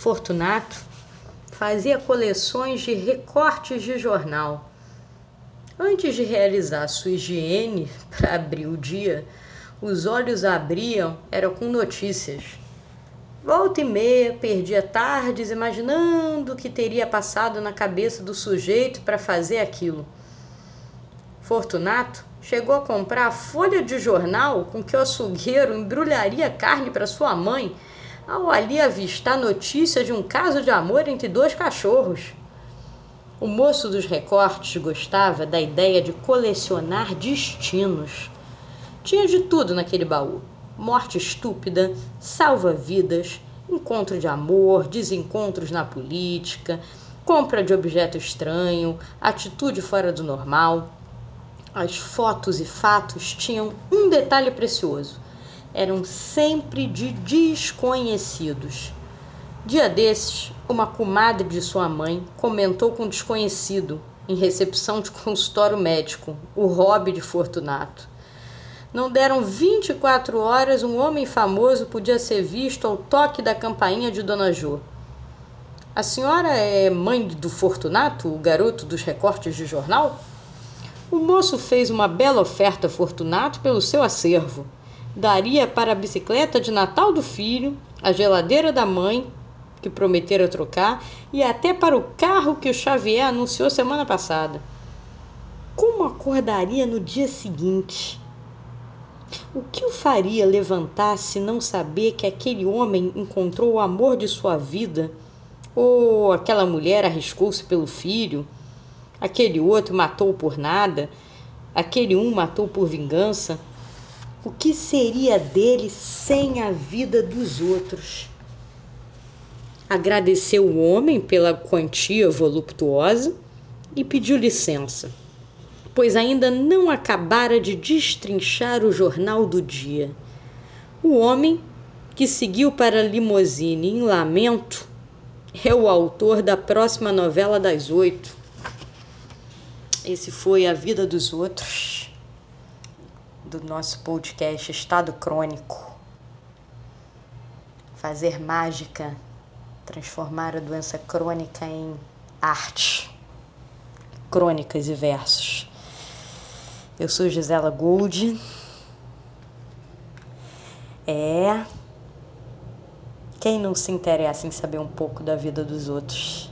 Fortunato fazia coleções de recortes de jornal. Antes de realizar sua higiene para abrir o dia, os olhos abriam era com notícias. Volta e meia perdia tardes imaginando o que teria passado na cabeça do sujeito para fazer aquilo. Fortunato chegou a comprar a folha de jornal com que o açougueiro embrulharia carne para sua mãe ao ali avistar notícia de um caso de amor entre dois cachorros. O moço dos recortes gostava da ideia de colecionar destinos. Tinha de tudo naquele baú: morte estúpida, salva-vidas, encontro de amor, desencontros na política, compra de objeto estranho, atitude fora do normal. As fotos e fatos tinham um detalhe precioso eram sempre de desconhecidos. Dia desses, uma comadre de sua mãe comentou com um desconhecido, em recepção de consultório médico, o hobby de Fortunato. Não deram 24 horas, um homem famoso podia ser visto ao toque da campainha de Dona Jô. A senhora é mãe do Fortunato, o garoto dos recortes de jornal? O moço fez uma bela oferta a Fortunato pelo seu acervo daria para a bicicleta de Natal do filho, a geladeira da mãe, que prometera trocar, e até para o carro que o Xavier anunciou semana passada. Como acordaria no dia seguinte? O que o faria levantar se não saber que aquele homem encontrou o amor de sua vida? Ou aquela mulher arriscou-se pelo filho? Aquele outro matou por nada? Aquele um matou por vingança? O que seria dele sem a vida dos outros? Agradeceu o homem pela quantia voluptuosa e pediu licença, pois ainda não acabara de destrinchar o jornal do dia. O homem, que seguiu para a limusine em lamento, é o autor da próxima novela das oito. Esse foi A Vida dos Outros do nosso podcast Estado Crônico. Fazer mágica, transformar a doença crônica em arte, crônicas e versos. Eu sou Gisela Gold. É. Quem não se interessa em saber um pouco da vida dos outros?